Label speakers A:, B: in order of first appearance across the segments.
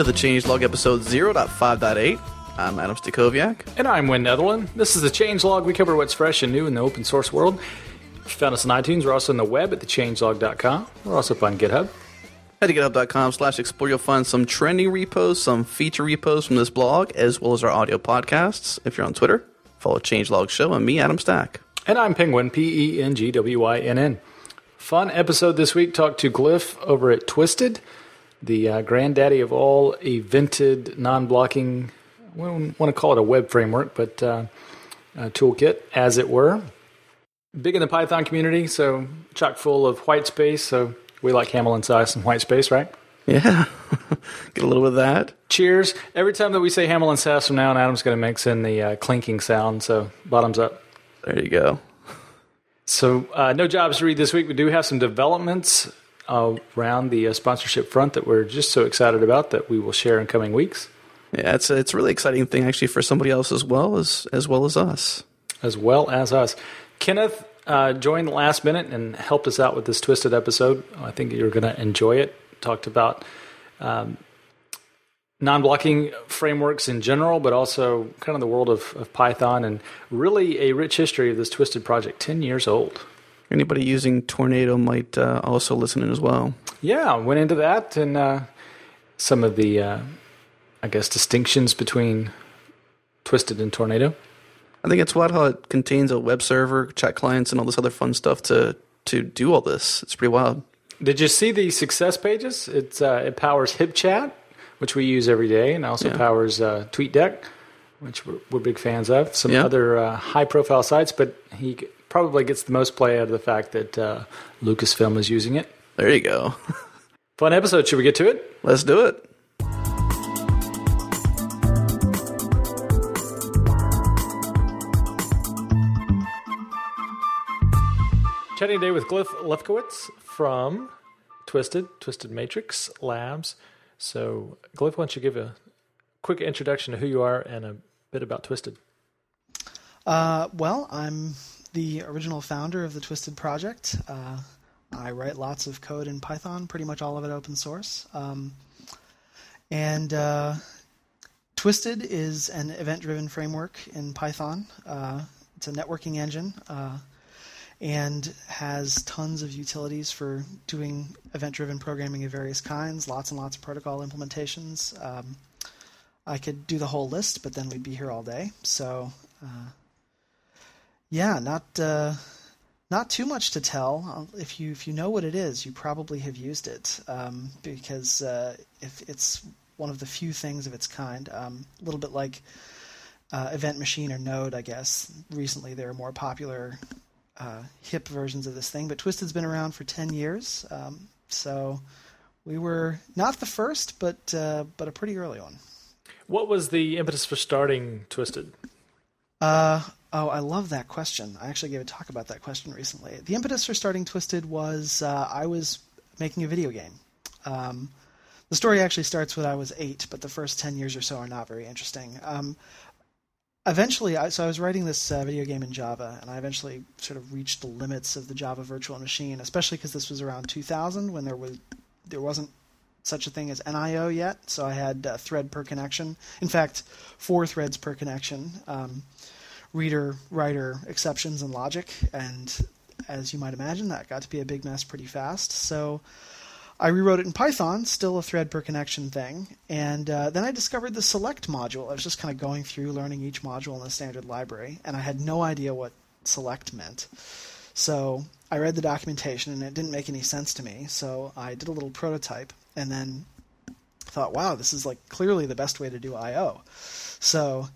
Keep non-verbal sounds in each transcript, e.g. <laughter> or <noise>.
A: To the Changelog episode 0.5.8. I'm Adam Stacoviak.
B: And I'm Wynn Netherland. This is the Changelog. We cover what's fresh and new in the open source world. If you found us on iTunes, we're also on the web at thechangelog.com. We're also up on GitHub.
A: Head to github.com slash explore. You'll find some trending repos, some feature repos from this blog, as well as our audio podcasts. If you're on Twitter, follow Changelog Show and me, Adam Stack.
B: And I'm Penguin, P E N G W Y N N. Fun episode this week. Talked to Glyph over at Twisted, the uh, granddaddy of all evented non blocking, we don't want to call it a web framework, but uh, a toolkit, as it were. Big in the Python community, so chock full of white space. So we like Haml size and white space, right?
A: Yeah, <laughs> get a little of that.
B: Cheers. Every time that we say Haml and Sass from now on, Adam's going to mix in the uh, clinking sound. So bottoms up.
A: There you go.
B: So uh, no jobs to read this week. We do have some developments around the uh, sponsorship front that we're just so excited about that we will share in coming weeks.
A: Yeah, it's a, it's a really exciting thing actually for somebody else as well as as well as us.
B: As well as us. Kenneth uh, joined last minute and helped us out with this twisted episode. I think you're going to enjoy it. Talked about um, non-blocking frameworks in general, but also kind of the world of, of, Python and really a rich history of this twisted project. Ten years old.
A: Anybody using Tornado might uh, also listen in as well.
B: Yeah, went into that and uh, some of the, uh, I guess, distinctions between Twisted and Tornado.
A: I think it's wild how it contains a web server, chat clients, and all this other fun stuff to to do all this. It's pretty wild.
B: Did you see the success pages? It's uh, it powers HipChat, which we use every day, and also yeah. powers uh, TweetDeck, which we're, we're, big fans of. Some yeah. other uh, high profile sites, but he probably gets the most play out of the fact that uh, Lucasfilm is using it.
A: There you go. <laughs>
B: Fun episode. Should we get to it?
A: Let's do it.
B: Chatting today with Glyph Lefkowitz from Twisted, Twisted Matrix Labs. So, Glyph, why don't you give a quick introduction to who you are and a bit about Twisted?
C: Uh, well, I'm the original founder of the Twisted project. Uh, I write lots of code in Python, pretty much all of it open source. Um, and uh, Twisted is an event driven framework in Python. Uh, it's a networking engine uh, and has tons of utilities for doing event driven programming of various kinds, lots and lots of protocol implementations. Um, I could do the whole list, but then we'd be here all day. So, uh, yeah, not uh, not too much to tell. If you if you know what it is, you probably have used it um, because uh, if it's one of the few things of its kind, um, a little bit like uh, EventMachine or Node, I guess. Recently, there are more popular uh, hip versions of this thing, but Twisted's been around for 10 years. Um, so we were not the first, but uh, but a pretty early one.
B: What was the impetus for starting Twisted?
C: Uh, oh, I love that question. I actually gave a talk about that question recently. The impetus for starting Twisted was uh, I was making a video game. Um, the story actually starts when I was eight, but the first 10 years or so are not very interesting. Um, eventually, I, so I was writing this uh, video game in Java, and I eventually sort of reached the limits of the Java virtual machine, especially because this was around 2000 when there was there wasn't such a thing as NIO yet. So I had a thread per connection. In fact, four threads per connection. Um, reader, writer exceptions and logic, and as you might imagine, that got to be a big mess pretty fast. So I rewrote it in Python, still a thread per connection thing, and uh, then I discovered the select module. I was just kind of going through learning each module in the standard library, and I had no idea what select meant. So I read the documentation, and it didn't make any sense to me. So I did a little prototype, and then thought, wow, this is like clearly the best way to do I/O. So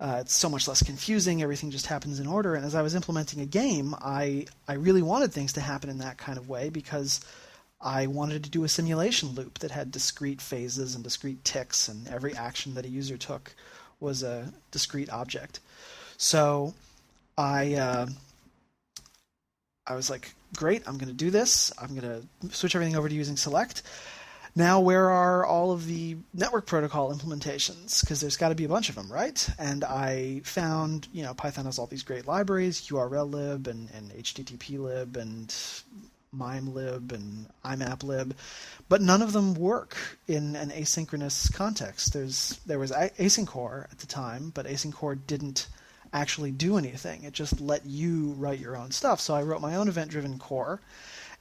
C: uh, it's so much less confusing. Everything just happens in order. And as I was implementing a game, I I really wanted things to happen in that kind of way because I wanted to do a simulation loop that had discrete phases and discrete ticks, and every action that a user took was a discrete object. So I uh, I was like, great, I'm going to do this. I'm going to switch everything over to using select. Now, where are all of the network protocol implementations? Because there's got to be a bunch of them, right? And I found, you know, Python has all these great libraries, URLlib and, and HTTPlib and MIMELib and IMAPLib, but none of them work in an asynchronous context. There's there was asyncore at the time, but asyncore didn't actually do anything. It just let you write your own stuff. So I wrote my own event-driven core,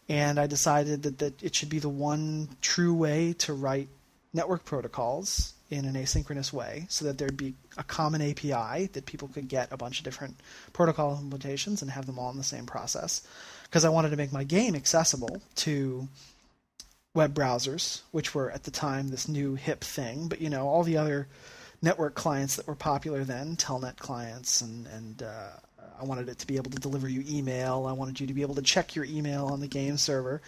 C: and I decided that, that it should be the one true way to write network protocols in an asynchronous way so that there'd be a common API that people could get a bunch of different protocol implementations and have them all in the same process. Because I wanted to make my game accessible to web browsers, which were at the time this new hip thing, but you know, all the other network clients that were popular then, telnet clients, and, and uh, I wanted it to be able to deliver you email. I wanted you to be able to check your email on the game server.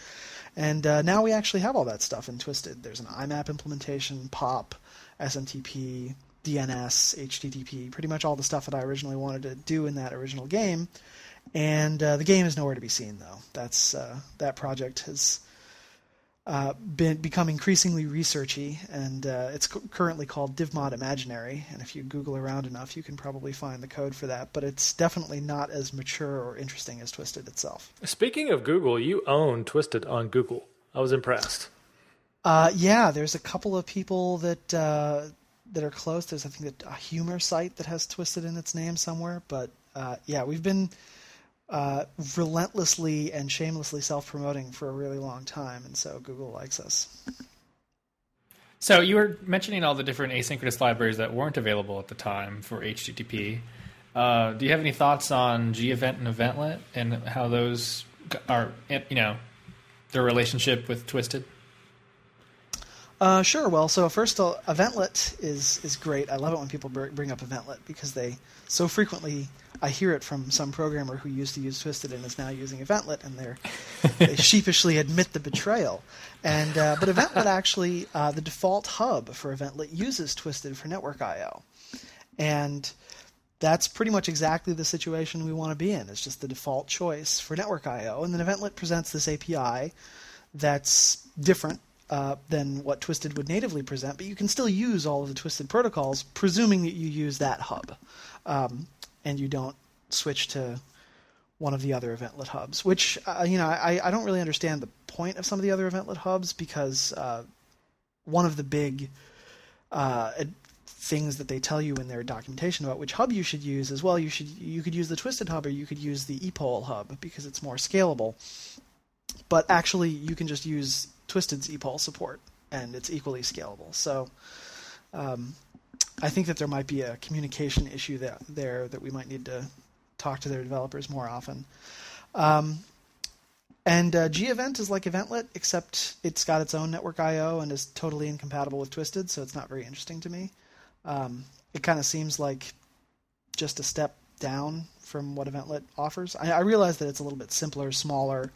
C: And uh, now we actually have all that stuff in Twisted. There's an IMAP implementation, POP, SMTP, DNS, HTTP, pretty much all the stuff that I originally wanted to do in that original game. And uh, the game is nowhere to be seen, though. That's uh, that project has uh, been become increasingly researchy, and uh, it's currently called Divmod Imaginary. And if you Google around enough, you can probably find the code for that. But it's definitely not as mature or interesting as Twisted itself.
B: Speaking of Google, you own Twisted on Google. I was impressed.
C: Uh, yeah, there's a couple of people that uh, that are close. There's I think a humor site that has Twisted in its name somewhere. But uh, yeah, we've been uh, relentlessly and shamelessly self-promoting for a really long time, and so Google likes us. <laughs>
D: So you were mentioning all the different asynchronous libraries that weren't available at the time for HTTP. Uh, do you have any thoughts on gevent and Eventlet and how those are, you know, their relationship with Twisted?
C: Uh, sure. Well, so first, all, Eventlet is is great. I love it when people bring up Eventlet because they so frequently I hear it from some programmer who used to use Twisted and is now using Eventlet, and they're <laughs> they sheepishly admit the betrayal. And uh, but Eventlet actually uh, the default hub for Eventlet uses Twisted for network I/O, and that's pretty much exactly the situation we want to be in. It's just the default choice for network I/O, and then Eventlet presents this API that's different uh, than what Twisted would natively present, but you can still use all of the Twisted protocols, presuming that you use that hub, um, and you don't switch to one of the other eventlet hubs. Which uh, you know, I, I don't really understand the point of some of the other eventlet hubs because uh, one of the big uh, things that they tell you in their documentation about which hub you should use is well, you should you could use the Twisted hub or you could use the epoll hub because it's more scalable. But actually, you can just use Twisted's epoll support, and it's equally scalable. So um, I think that there might be a communication issue that, there that we might need to talk to their developers more often. Um, and uh, gevent is like Eventlet, except it's got its own network I/O and is totally incompatible with Twisted, so it's not very interesting to me. Um, it kind of seems like just a step down from what Eventlet offers. I, I realize that it's a little bit simpler, smaller,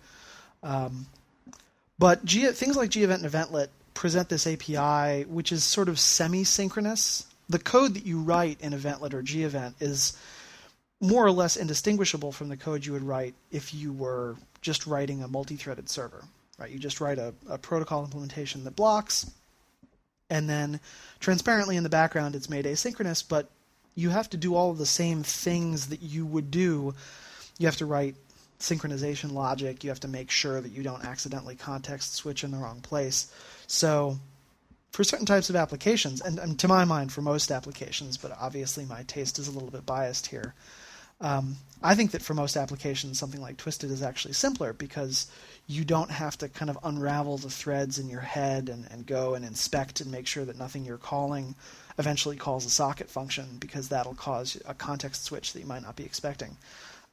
C: um, but G- things like gevent and Eventlet present this API, which is sort of semi-synchronous. The code that you write in Eventlet or gevent is more or less indistinguishable from the code you would write if you were just writing a multi-threaded server. Right? You just write a, a protocol implementation that blocks, and then transparently in the background it's made asynchronous, but you have to do all of the same things that you would do. You have to write synchronization logic. You have to make sure that you don't accidentally context switch in the wrong place. So, for certain types of applications, and, and to my mind, for most applications, but obviously my taste is a little bit biased here. Um, I think that for most applications, something like Twisted is actually simpler because you don't have to kind of unravel the threads in your head and, and go and inspect and make sure that nothing you're calling eventually calls a socket function because that'll cause a context switch that you might not be expecting.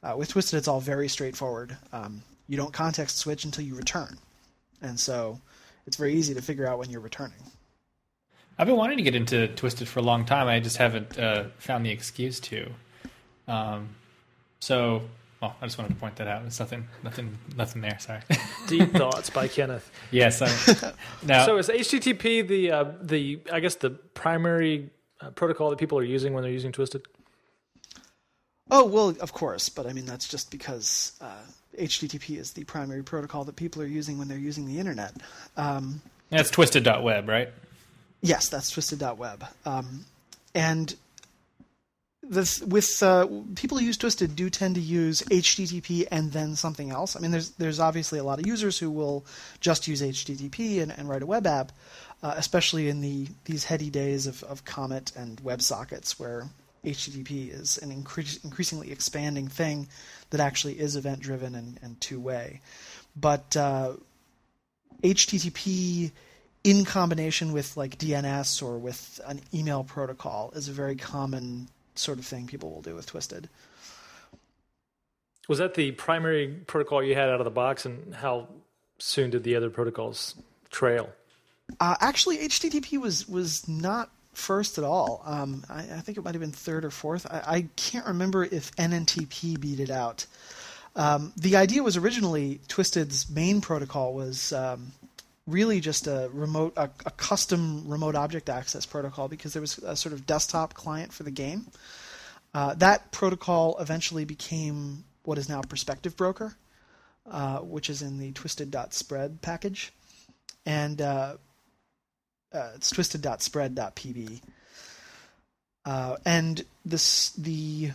C: Uh, with Twisted, it's all very straightforward. Um, you don't context switch until you return, and so it's very easy to figure out when you're returning.
D: I've been wanting to get into Twisted for a long time. I just haven't uh, found the excuse to. Um, so, well, I just wanted to point that out. There's nothing, nothing, nothing there. Sorry. <laughs>
B: Deep thoughts by Kenneth.
D: Yes. now,
B: so is HTTP the uh, the I guess the primary uh, protocol that people are using when they're using Twisted?
C: Oh well, of course, but I mean that's just because uh, HTTP is the primary protocol that people are using when they're using the internet. Um,
D: that's twisted.web, right?
C: Yes, that's twisted.web. Um, and this with uh, people who use Twisted do tend to use HTTP and then something else. I mean, there's there's obviously a lot of users who will just use HTTP and, and write a web app, uh, especially in the these heady days of, of Comet and WebSockets, where HTTP is an incre- increasingly expanding thing that actually is event driven and, and two way. But uh, HTTP in combination with like DNS or with an email protocol is a very common sort of thing people will do with Twisted.
B: Was that the primary protocol you had out of the box, and how soon did the other protocols trail?
C: Uh, actually, HTTP was was not first at all. Um, I, I, think it might have been third or fourth. I, I, can't remember if NNTP beat it out. Um, the idea was originally Twisted's main protocol was um, really just a remote, a, a, custom remote object access protocol because there was a sort of desktop client for the game. Uh, that protocol eventually became what is now Perspective Broker, uh, which is in the twisted.spread package. And uh, uh it's twisted.spread.pb. Uh, and this the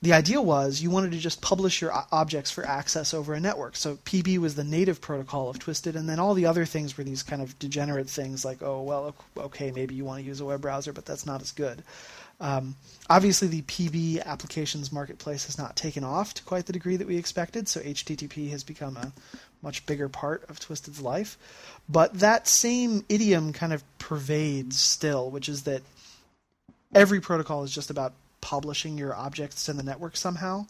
C: the idea was you wanted to just publish your objects for access over a network. So PB was the native protocol of Twisted, and then all the other things were these kind of degenerate things like, oh, well, okay, maybe you want to use a web browser, but that's not as good. Um, obviously, the PB applications marketplace has not taken off to quite the degree that we expected, so HTTP has become a much bigger part of Twisted's life. But that same idiom kind of pervades still, which is that every protocol is just about publishing your objects in the network somehow.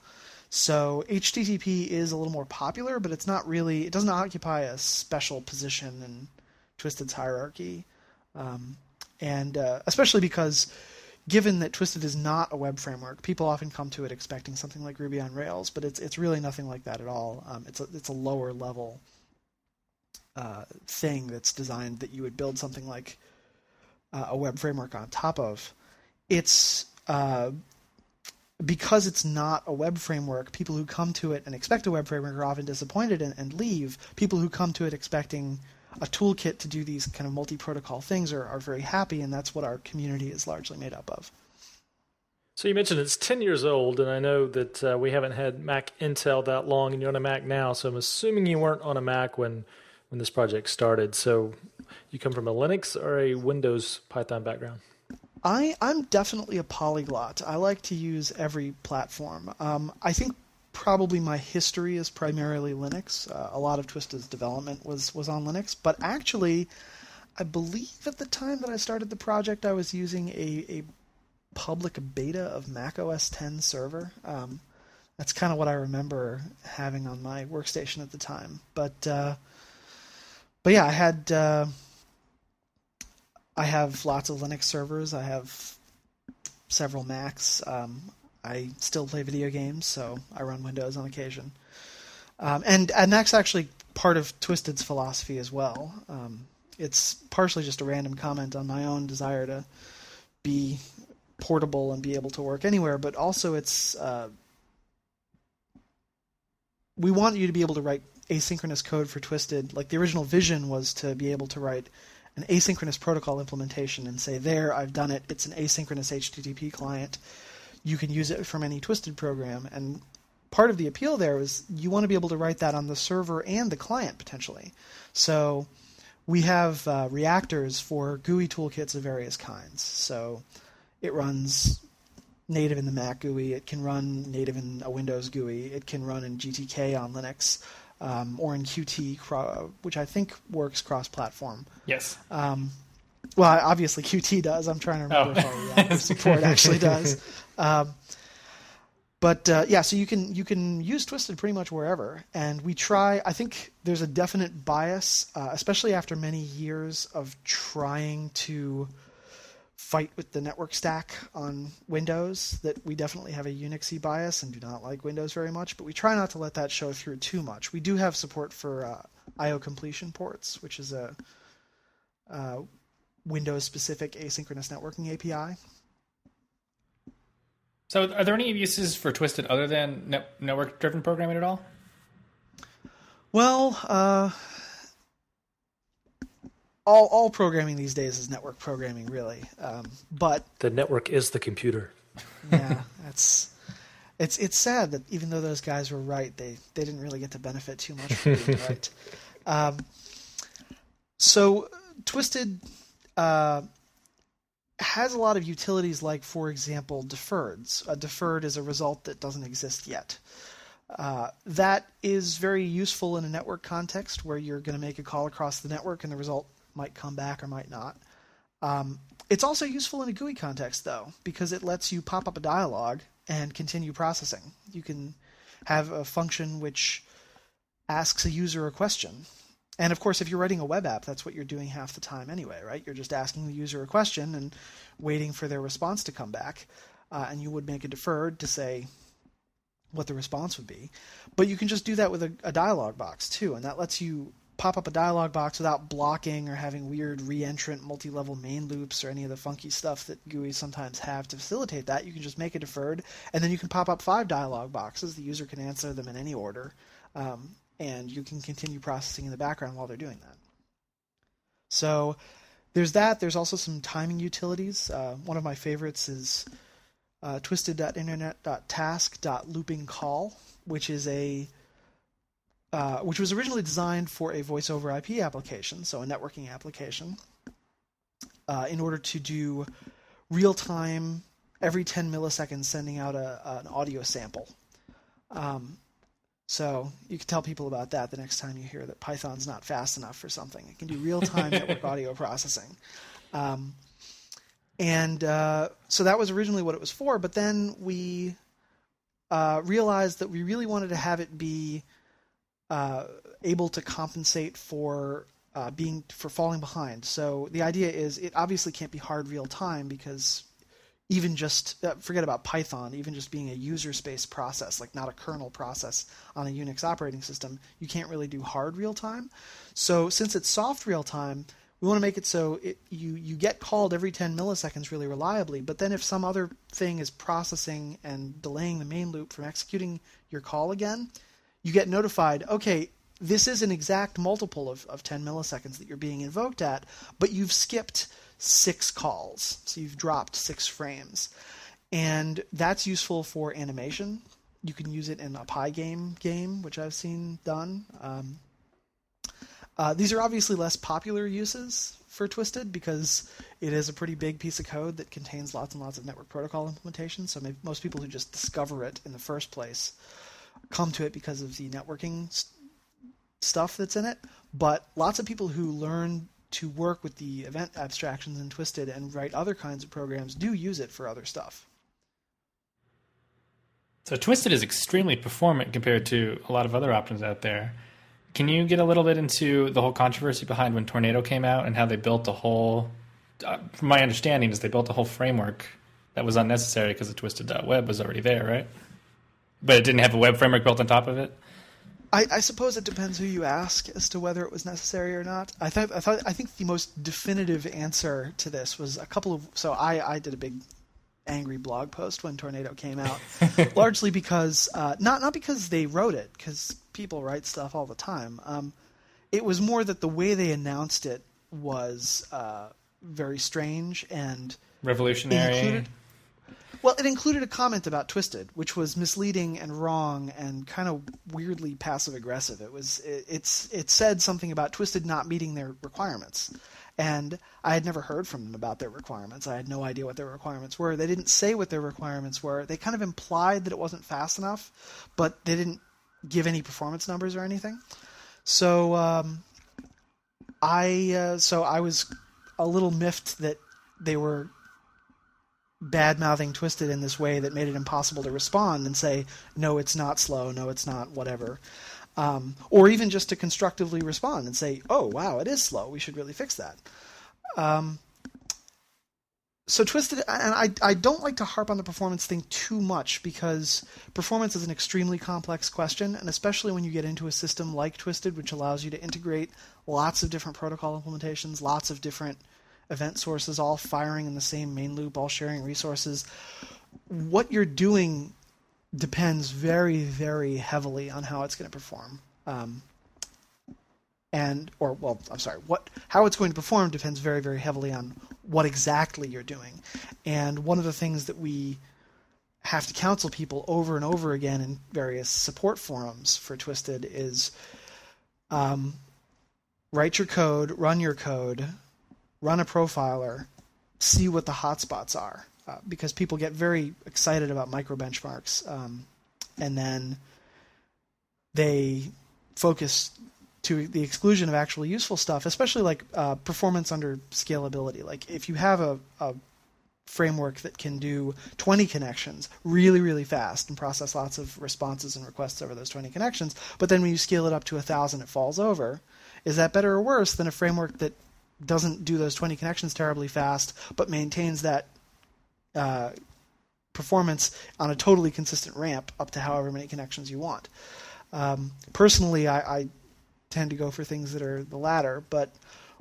C: So HTTP is a little more popular, but it's not really. It doesn't occupy a special position in Twisted's hierarchy, um, and uh, especially because, given that Twisted is not a web framework, people often come to it expecting something like Ruby on Rails, but it's it's really nothing like that at all. Um, it's a it's a lower level uh, thing that's designed that you would build something like uh, a web framework on top of. It's uh, because it's not a web framework, people who come to it and expect a web framework are often disappointed and, and leave. People who come to it expecting a toolkit to do these kind of multi-protocol things are, are very happy, and that's what our community is largely made up of.
B: So you mentioned it's 10 years old, and I know that uh, we haven't had Mac Intel that long, and you're on a Mac now, so I'm assuming you weren't on a Mac when, when this project started. So you come from a Linux or a Windows Python background?
C: I I'm definitely a polyglot. I like to use every platform. Um, I think probably my history is primarily Linux. Uh, a lot of Twisted's development was was on Linux, but actually, I believe at the time that I started the project, I was using a, a public beta of Mac OS 10 server. Um, that's kind of what I remember having on my workstation at the time. But uh, but yeah, I had. Uh, I have lots of Linux servers. I have several Macs. Um, I still play video games, so I run Windows on occasion. Um, and and that's actually part of Twisted's philosophy as well. Um, it's partially just a random comment on my own desire to be portable and be able to work anywhere, but also it's uh, we want you to be able to write asynchronous code for Twisted. Like the original vision was to be able to write an asynchronous protocol implementation and say, there, I've done it. It's an asynchronous HTTP client. You can use it from any Twisted program. And part of the appeal there is you want to be able to write that on the server and the client potentially. So we have uh, reactors for GUI toolkits of various kinds. So it runs native in the Mac GUI. It can run native in a Windows GUI. It can run in GTK on Linux um, or in Qt, which I think works cross-platform.
D: Yes.
C: Um, well, obviously Qt does. I'm trying to remember oh. if our support actually <laughs> does. Um, but uh, yeah, so you can you can use Twisted pretty much wherever, and we try. I think there's a definite bias, uh, especially after many years of trying to fight with the network stack on Windows that we definitely have a Unixy bias and do not like Windows very much, but we try not to let that show through too much. We do have support for uh, I/O completion ports, which is a uh, Windows-specific asynchronous networking API.
D: So, are there any uses for Twisted other than net- network-driven programming at all?
C: Well, uh, all all programming these days is network programming, really. Um, but
B: the network is the computer. <laughs>
C: yeah, that's it's it's sad that even though those guys were right, they they didn't really get to benefit too much from being <laughs> right. Um, so Twisted uh, has a lot of utilities, like for example, deferreds. A deferred is a result that doesn't exist yet. Uh, that is very useful in a network context where you're going to make a call across the network and the result might come back or might not. Um, it's also useful in a GUI context, though, because it lets you pop up a dialog and continue processing. You can have a function which asks a user a question. And of course, if you're writing a web app, that's what you're doing half the time anyway, right? You're just asking the user a question and waiting for their response to come back. Uh, and you would make a deferred to say what the response would be. But you can just do that with a, a dialog box too, and that lets you pop up a dialog box without blocking or having weird reentrant multi-level main loops or any of the funky stuff that GUIs sometimes have to facilitate that. You can just make a deferred, and then you can pop up five dialog boxes. The user can answer them in any order, um, and you can continue processing in the background while they're doing that. So there's that. There's also some timing utilities. Uh, one of my favorites is uh, twisted.internet.task.loopingcall, which is a uh, which was originally designed for a voice over IP application, so a networking application, uh, in order to do real time, every 10 milliseconds, sending out a, an audio sample. Um, so you can tell people about that the next time you hear that Python's not fast enough for something. It can do real time <laughs> network audio processing. Um, and uh, so that was originally what it was for, but then we uh, realized that we really wanted to have it be uh, able to compensate for uh, being for falling behind. So the idea is it obviously can't be hard real time because even just uh, forget about Python, even just being a user space process, like not a kernel process on a Unix operating system, you can't really do hard real time. So since it's soft real time, we want to make it so it, you you get called every 10 milliseconds really reliably. But then if some other thing is processing and delaying the main loop from executing your call again, you get notified, okay, this is an exact multiple of, of 10 milliseconds that you're being invoked at, but you've skipped six calls. So you've dropped six frames. And that's useful for animation. You can use it in a Pygame game, game, which I've seen done. Um, uh, these are obviously less popular uses for Twisted because it is a pretty big piece of code that contains lots and lots of network protocol implementation. So most people who just discover it in the first place come to it because of the networking st- stuff that's in it. But lots of people who learn to work with the event abstractions in Twisted and write other kinds of programs do use it for other stuff.
D: So Twisted is extremely performant compared to a lot of other options out there. Can you get a little bit into the whole controversy behind when Tornado came out and how they built a whole? Uh, from my understanding, is they built a whole framework that was unnecessary because the Twisted.web was already there, right? But it didn't have a web framework built on top of it.
C: I, I, suppose it depends who you ask as to whether it was necessary or not. I thought I thought I think the most definitive answer to this was a couple of so I, I did a big angry blog post when Tornado came out, <laughs> largely because uh, not not because they wrote it because people write stuff all the time. Um, it was more that the way they announced it was uh, very strange and
D: revolutionary.
C: Included, well, it included a comment about Twisted, which was misleading and wrong and kind of weirdly passive aggressive. It was it, it's it said something about Twisted not meeting their requirements. And I had never heard from them about their requirements. I had no idea what their requirements were. They didn't say what their requirements were. They kind of implied that it wasn't fast enough, but they didn't give any performance numbers or anything. So um, I uh, so I was a little miffed that they were bad mouthing Twisted in this way that made it impossible to respond and say, no, it's not slow, no, it's not, whatever. Um, or even just to constructively respond and say, oh, wow, it is slow, we should really fix that. Um, so Twisted, and I, I don't like to harp on the performance thing too much because performance is an extremely complex question, and especially when you get into a system like Twisted, which allows you to integrate lots of different protocol implementations, lots of different event sources all firing in the same main loop, all sharing resources. What you're doing depends very, very heavily on how it's going to perform. Um, and or well, I'm sorry, what how it's going to perform depends very, very heavily on what exactly you're doing. And one of the things that we have to counsel people over and over again in various support forums for Twisted is um, write your code, run your code, run a profiler, see what the hotspots are. Uh, because people get very excited about micro benchmarks, um, and then they focus to the exclusion of actually useful stuff, especially like uh, performance under scalability. Like if you have a, a framework that can do 20 connections really, really fast and process lots of responses and requests over those 20 connections, but then when you scale it up to 1,000, it falls over. Is that better or worse than a framework that doesn't do those 20 connections terribly fast, but maintains that uh, performance on a totally consistent ramp up to however many connections you want? Um, personally, I, I tend to go for things that are the latter, but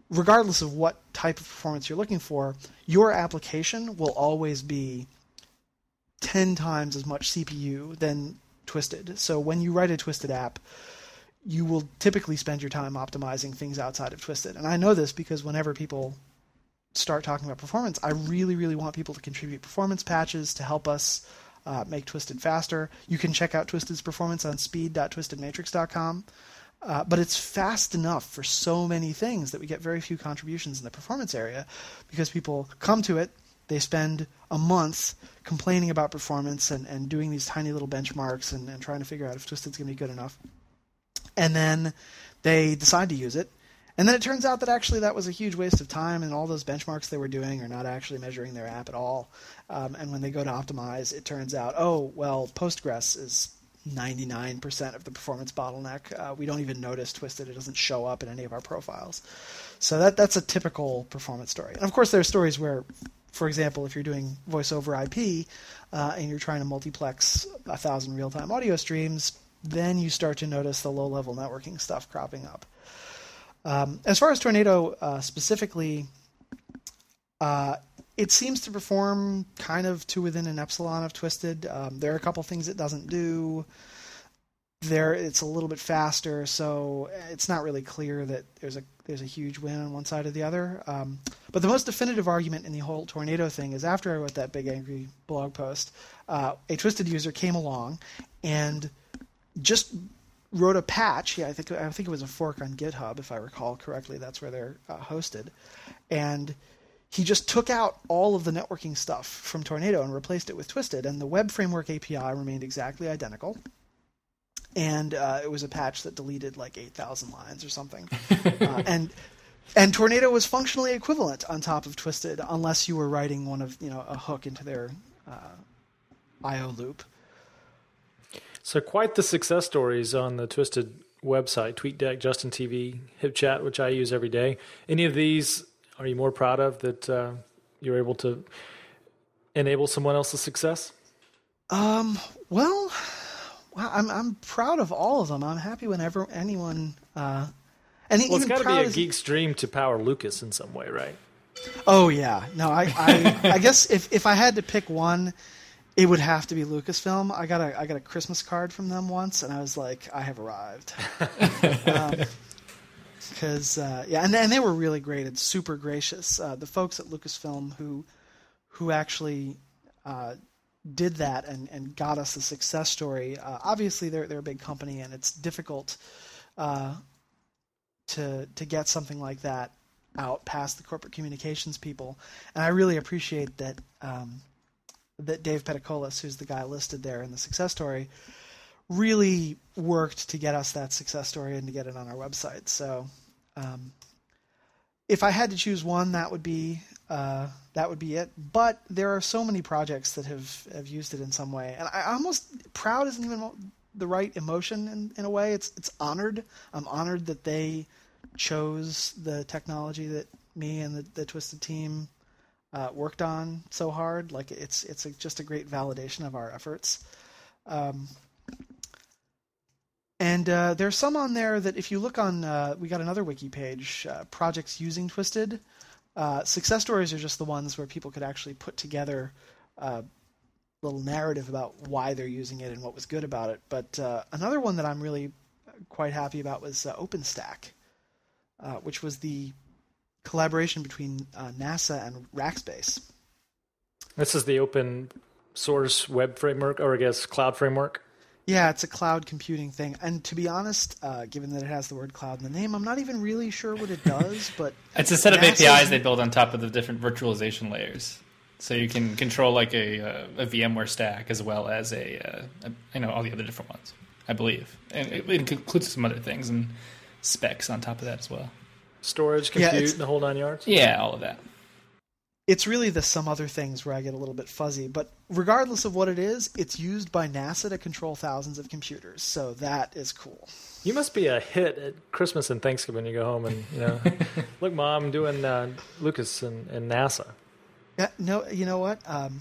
C: regardless of what type of performance you're looking for, your application will always be 10 times as much CPU than Twisted. So when you write a Twisted app, you will typically spend your time optimizing things outside of Twisted. And I know this because whenever people start talking about performance, I really, really want people to contribute performance patches to help us uh, make Twisted faster. You can check out Twisted's performance on speed.twistedmatrix.com. Uh, but it's fast enough for so many things that we get very few contributions in the performance area because people come to it, they spend a month complaining about performance and, and doing these tiny little benchmarks and, and trying to figure out if Twisted's going to be good enough. And then they decide to use it. And then it turns out that actually that was a huge waste of time, and all those benchmarks they were doing are not actually measuring their app at all. Um, and when they go to optimize, it turns out, oh, well, Postgres is 99% of the performance bottleneck. Uh, we don't even notice Twisted. It doesn't show up in any of our profiles. So that that's a typical performance story. And of course, there are stories where, for example, if you're doing voice over IP uh, and you're trying to multiplex a thousand real-time audio streams, then you start to notice the low-level networking stuff cropping up. Um, as far as Tornado uh, specifically, uh, it seems to perform kind of to within an epsilon of Twisted. Um, there are a couple things it doesn't do. There, it's a little bit faster, so it's not really clear that there's a there's a huge win on one side or the other. Um, but the most definitive argument in the whole tornado thing is after I wrote that big angry blog post, uh, a Twisted user came along and just wrote a patch. Yeah, I think I think it was a fork on GitHub, if I recall correctly. That's where they're uh, hosted, and he just took out all of the networking stuff from Tornado and replaced it with Twisted, and the web framework API remained exactly identical. And uh, it was a patch that deleted like 8,000 lines or something. <laughs> uh, and and Tornado was functionally equivalent on top of Twisted, unless you were writing one of you know a hook into their uh, I/O loop.
B: So quite the success stories on the Twisted website: TweetDeck, Justin TV, HipChat, which I use every day. Any of these are you more proud of that uh, you're able to enable someone else's success?
C: Um, well, I'm I'm proud of all of them. I'm happy whenever anyone. Uh, and
B: well, it's got to be a geek's dream to power Lucas in some way, right?
C: Oh yeah, no, I I, I guess if if I had to pick one, it would have to be Lucasfilm. I got a I got a Christmas card from them once, and I was like, I have arrived. <laughs> um, because uh, yeah, and and they were really great and super gracious. Uh, the folks at Lucasfilm who who actually uh, did that and, and got us a success story. Uh, obviously, they're they're a big company and it's difficult uh, to to get something like that out past the corporate communications people. And I really appreciate that um, that Dave Peticolas, who's the guy listed there in the success story, really worked to get us that success story and to get it on our website. So um, if I had to choose one, that would be uh, that would be it. But there are so many projects that have have used it in some way, and I almost proud isn't even the right emotion in, in a way. It's it's honored. I'm honored that they chose the technology that me and the, the Twisted team uh, worked on so hard. Like it's it's a, just a great validation of our efforts. Um, and uh, there's some on there that if you look on, uh, we got another wiki page, uh, projects using Twisted. Uh, success stories are just the ones where people could actually put together a uh, little narrative about why they're using it and what was good about it. But another one that I'm really quite happy about was OpenStack, which was the collaboration between NASA and Rackspace.
B: This is the open source web framework, or I guess cloud framework.
C: Yeah, it's a cloud computing thing. And to be honest, uh, given that it has the word cloud in the name, I'm not even really sure what it does. <laughs> But
D: It's a set of
C: NASA's
D: APIs they build on top of the different virtualization layers. So you can control like a, uh, a VMware stack as well as a, uh, a you know all the other different ones. I believe, and it, it includes some other things and specs on top of that as well.
B: Storage, compute,
C: it's-
B: the whole nine yards.
D: Yeah, all of that.
C: it's really the some other things where I get a little bit fuzzy. But regardless of what it is, it's used by NASA to control thousands of computers. So that is cool.
B: You must be a hit at Christmas and Thanksgiving. You go home and you know, <laughs> look, mom, I'm doing uh, Lucas and, and NASA.
C: Yeah, no, you know what? Um,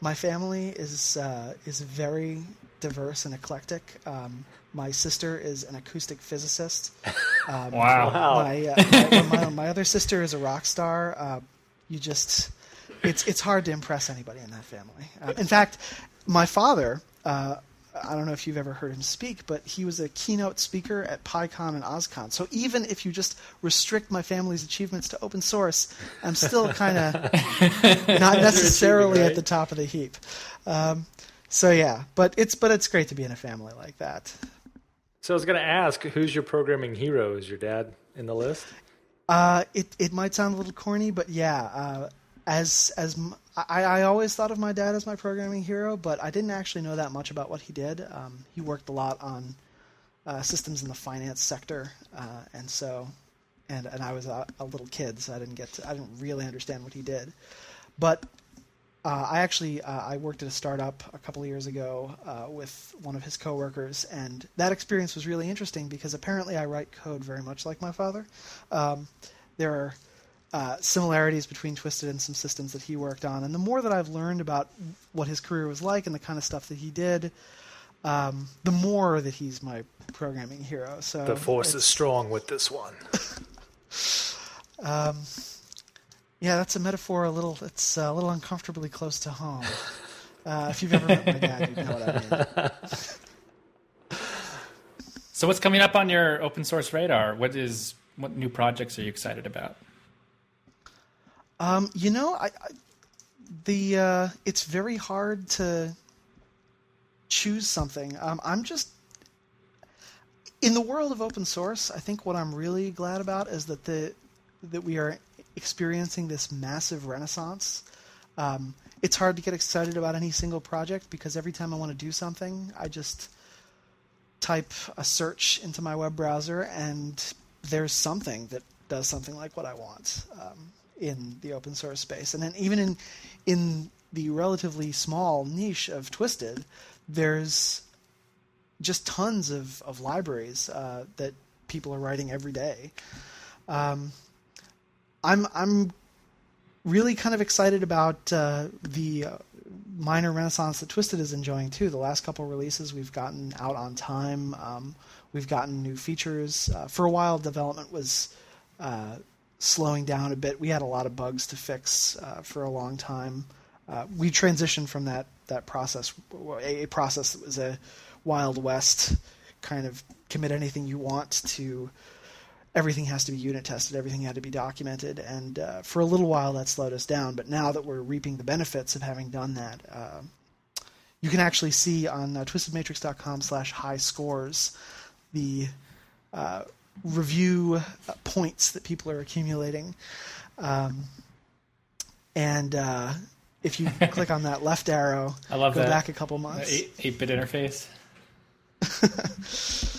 C: my family is uh, is very diverse and eclectic. Um, my sister is an acoustic physicist. <laughs> Um,
D: Wow.
B: Wow.
C: My, uh, my, my, my other sister is a rock star. Uh, you just, it's it's hard to impress anybody in that family. Uh, in fact, my father. Uh, I don't know if you've ever heard him speak, but he was a keynote speaker at PyCon and OSCON. So even if you just restrict my family's achievements to open source, I'm still kind of <laughs> not necessarily
B: right?
C: at the top of the heap. Um, so yeah, but it's but it's great to be in a family like that.
B: So I was going to ask, who's your programming hero? Is your dad in the list?
C: Uh, it it might sound a little corny, but yeah, uh, as as m- I, I always thought of my dad as my programming hero, but I didn't actually know that much about what he did. Um, he worked a lot on uh, systems in the finance sector, uh, and so and and I was a, a little kid, so I didn't get to, I didn't really understand what he did, but. Uh, I actually uh, I worked at a startup a couple of years ago uh, with one of his coworkers, and that experience was really interesting because apparently I write code very much like my father. Um, there are uh, similarities between Twisted and some systems that he worked on, and the more that I've learned about what his career was like and the kind of stuff that he did, um, the more that he's my programming hero. So
B: The force is strong with this one. <laughs>
C: Um, yeah, that's a metaphor. A little, it's a little uncomfortably close to home. Uh, if you've ever met my dad, you know what I mean. <laughs>
D: So what's coming up on your open source radar? What is what new projects are you excited about?
C: Um, you know, I, I the uh, it's very hard to choose something. Um, I'm just in the world of open source. I think what I'm really glad about is that the that we are experiencing this massive renaissance. Um, it's hard to get excited about any single project because every time I want to do something, I just type a search into my web browser and there's something that does something like what I want um, in the open source space. And then even in in the relatively small niche of Twisted, there's just tons of, of libraries uh, that people are writing every day. Um, I'm I'm really kind of excited about uh, the uh, minor renaissance that Twisted is enjoying too. The last couple releases we've gotten out on time. Um, we've gotten new features. Uh, for a while, development was uh, slowing down a bit. We had a lot of bugs to fix uh, for a long time. Uh, we transitioned from that that process, a, a process that was a wild west kind of commit anything you want to everything has to be unit tested, everything had to be documented, and uh, for a little while that slowed us down. But now that we're reaping the benefits of having done that, uh, you can actually see on uh, twistedmatrix.com/slash high scores the uh, review uh, points that people are accumulating, um, and uh, if you <laughs> click on that left arrow,
D: I love
C: go
D: that.
C: back a couple months.
D: Eight eight bit interface. <laughs>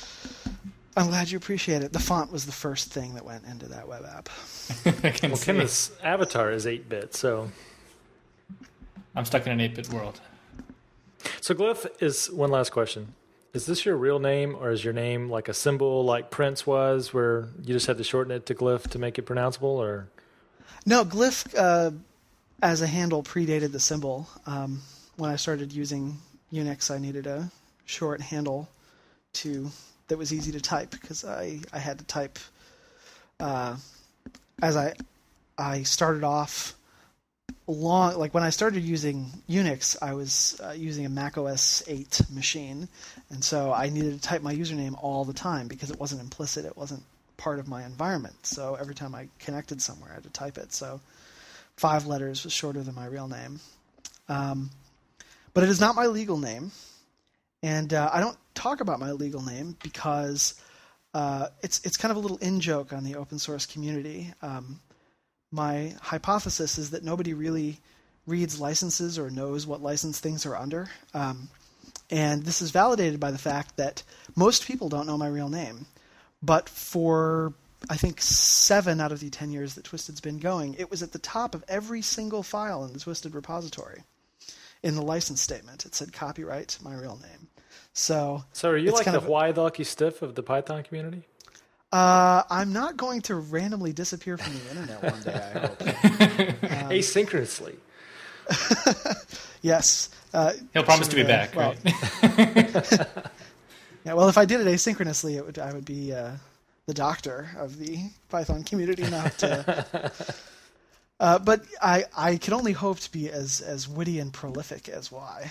C: I'm glad you appreciate it. The font was the first thing that went into that web app. <laughs>
D: I
B: Well,
D: see.
B: Kenneth's avatar is 8 bit, so.
D: I'm stuck in an eight bit world.
B: So, Glyph is one last question. Is this your real name, or is your name like a symbol like Prince was, where you just had to shorten it to Glyph to make it pronounceable, or?
C: No, Glyph uh, as a handle predated the symbol. Um, when I started using Unix, I needed a short handle to that was easy to type because I, I had to type uh, as I I started off long like when I started using Unix, I was uh, using a Mac OS 8 machine, and so I needed to type my username all the time because it wasn't implicit. It wasn't part of my environment. So every time I connected somewhere, I had to type it. So five letters was shorter than my real name. Um, but it is not my legal name, and uh, I don't talk about my legal name because uh, it's it's kind of a little in joke on the open source community. Um, my hypothesis is that nobody really reads licenses or knows what license things are under. Um, and this is validated by the fact that most people don't know my real name. But for, I think, seven out of the 10 years that Twisted's been going, it was at the top of every single file in the Twisted repository. In the license statement, it said copyright my real name. So,
B: So are you like
C: kind
B: the
C: of-
B: why the lucky stiff of the Python community?
C: uh, I'm not going to randomly disappear from the internet one day, I hope. <laughs> Um,
B: Asynchronously. <laughs>
C: Yes. Uh,
D: He'll promise to be
C: sort
D: back,
C: well,
D: right? <laughs>
C: Yeah, well, if I did it asynchronously, it would I would be uh, the doctor of the Python community, not. Uh, uh, but I I can only hope to be as as witty and prolific as why.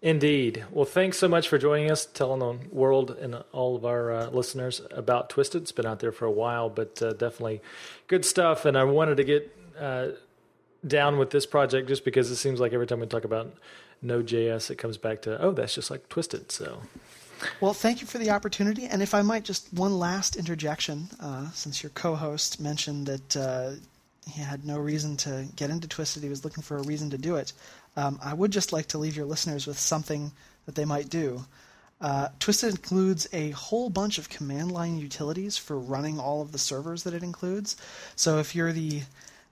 B: Indeed. Well, thanks so much for joining us, telling the world and all of our uh, listeners about Twisted. It's been out there for a while, but uh, definitely good stuff. And I wanted to get uh, down with this project just because it seems like every time we talk about Node.js, it comes back to, oh, that's just like Twisted. So
C: Well, thank you for the opportunity, and if I might, just one last interjection, uh, since your co-host mentioned that uh, he had no reason to get into Twisted, he was looking for a reason to do it. Um, I would just like to leave your listeners with something that they might do. Uh, Twisted includes a whole bunch of command line utilities for running all of the servers that it includes. So if you're the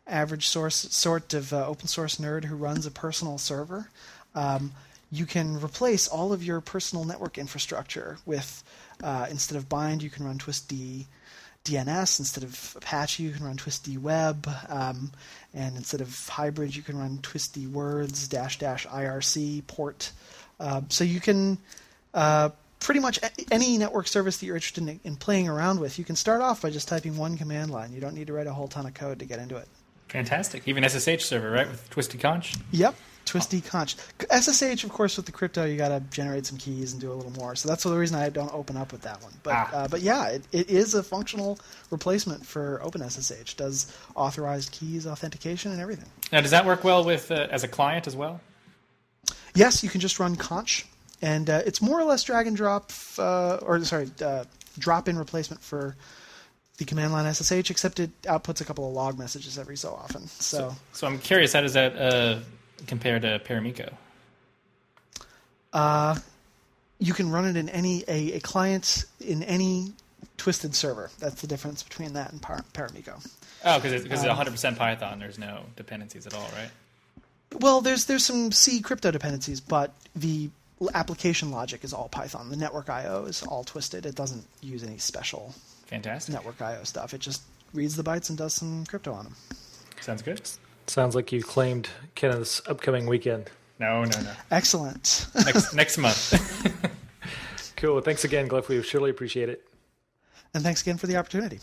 C: average source sort of uh, open source nerd who runs a personal server, um, you can replace all of your personal network infrastructure with uh, instead of bind, you can run twistd DNS instead of Apache, you can run twistd web, um, and instead of hybrid, you can run twistd words dash dash IRC port. Uh, so you can uh, pretty much any network service that you're interested in, in playing around with, you can start off by just typing one command line. You don't need to write a whole ton of code to get into it.
D: Fantastic. Even SSH server, right, with twistd Conch?
C: Yep. Twistd conch. SSH, of course, with the crypto, you got to generate some keys and do a little more. So that's the reason I don't open up with that one. But
D: Ah.
C: uh, but yeah, it, it is a functional replacement for OpenSSH. Does authorized keys authentication and everything.
D: Now, does that work well with uh, as a client as well?
C: Yes, you can just run conch, and uh, it's more or less drag and drop, uh, or sorry, uh, drop in replacement for the command line SSH, except it outputs a couple of log messages every so often. So.
D: So I'm curious, how does that uh, compare to Paramiko?
C: Uh, you can run it in any a, a client in any twisted server. That's the difference between that and Par- Paramiko.
D: Oh, because it's, because it's 100% Python. There's no dependencies at all, right?
C: Well, there's there's some C crypto dependencies, but the application logic is all Python. The network I/O is all twisted. It doesn't use any special
D: Fantastic.
C: network I/O stuff. It just reads the bytes and does some crypto on them.
D: Sounds good.
B: Sounds like you claimed Kenneth's upcoming weekend.
D: No, no, no.
C: Excellent.
D: Next next month. <laughs>
B: Cool. Thanks again, Glyph. We surely appreciate it.
C: and thanks again for the opportunity.